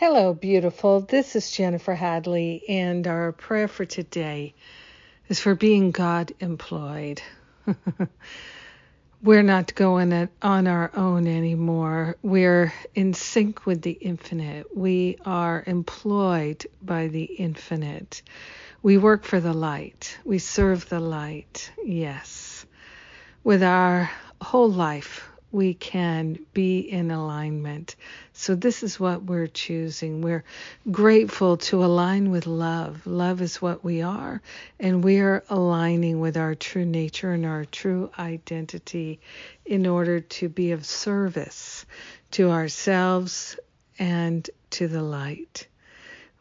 Hello, beautiful. This is Jennifer Hadley, and our prayer for today is for being God employed. We're not going it on our own anymore. We're in sync with the infinite. We are employed by the infinite. We work for the light. We serve the light. Yes. With our whole life, we can be in alignment. So, this is what we're choosing. We're grateful to align with love. Love is what we are, and we are aligning with our true nature and our true identity in order to be of service to ourselves and to the light,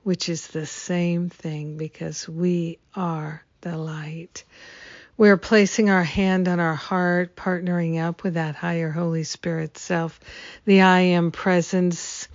which is the same thing because we are the light. We're placing our hand on our heart, partnering up with that higher Holy Spirit self, the I am presence,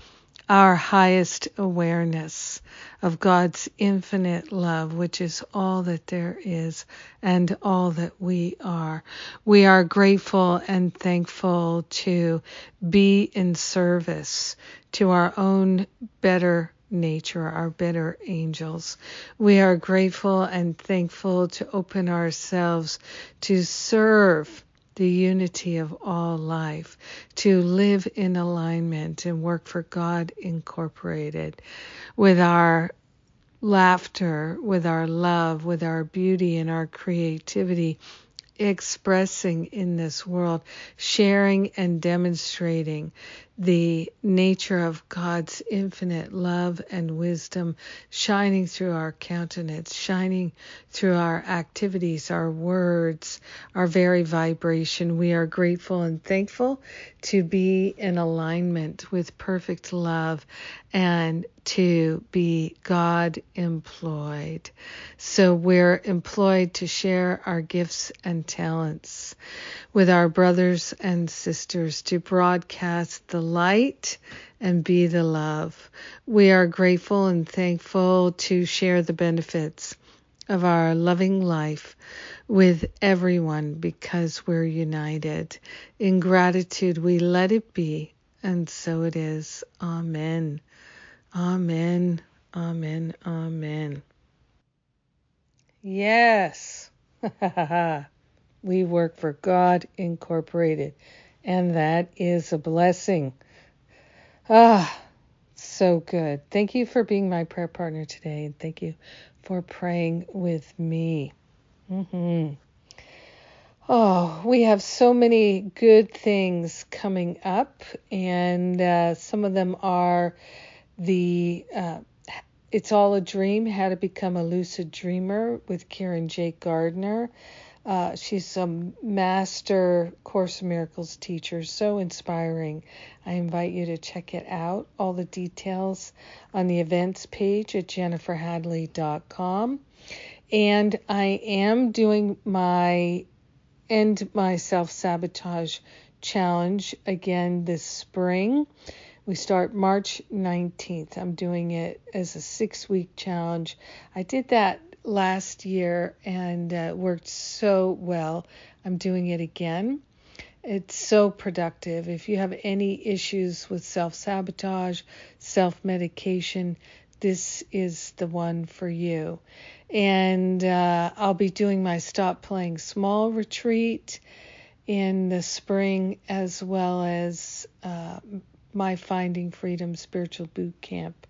our highest awareness of God's infinite love, which is all that there is and all that we are. We are grateful and thankful to be in service to our own better nature, our better angels. We are grateful and thankful to open ourselves to serve the unity of all life, to live in alignment and work for God Incorporated with our laughter, with our love, with our beauty and our creativity expressing in this world, sharing and demonstrating the nature of God's infinite love and wisdom shining through our countenance, shining through our activities, our words, our very vibration. We are grateful and thankful to be in alignment with perfect love and to be God employed. So we're employed to share our gifts and talents with our brothers and sisters to broadcast the light and be the love. We are grateful and thankful to share the benefits of our loving life with everyone because we're united. In gratitude, we let it be, and so it is. Amen. Amen. Amen. Amen. Yes. We work for God Incorporated, and that is a blessing. Ah, so good. Thank you for being my prayer partner today, and thank you for praying with me. Mm-hmm. Oh, we have so many good things coming up, and uh, some of them are the uh, It's All a Dream How to Become a Lucid Dreamer with Karen J. Gardner. Uh, she's a master Course in Miracles teacher, so inspiring. I invite you to check it out. All the details on the events page at jenniferhadley.com. And I am doing my End My Self Sabotage Challenge again this spring. We start March 19th. I'm doing it as a six week challenge. I did that last year and uh, worked so well. I'm doing it again. It's so productive. If you have any issues with self sabotage, self medication, this is the one for you. And uh, I'll be doing my Stop Playing Small retreat in the spring, as well as uh, my Finding Freedom Spiritual Boot Camp.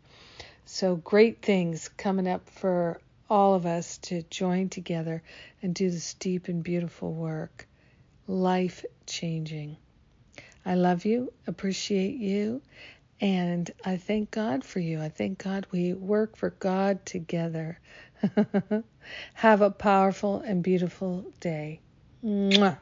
So, great things coming up for all of us to join together and do this deep and beautiful work. Life changing. I love you, appreciate you, and I thank God for you. I thank God we work for God together. Have a powerful and beautiful day. Mwah.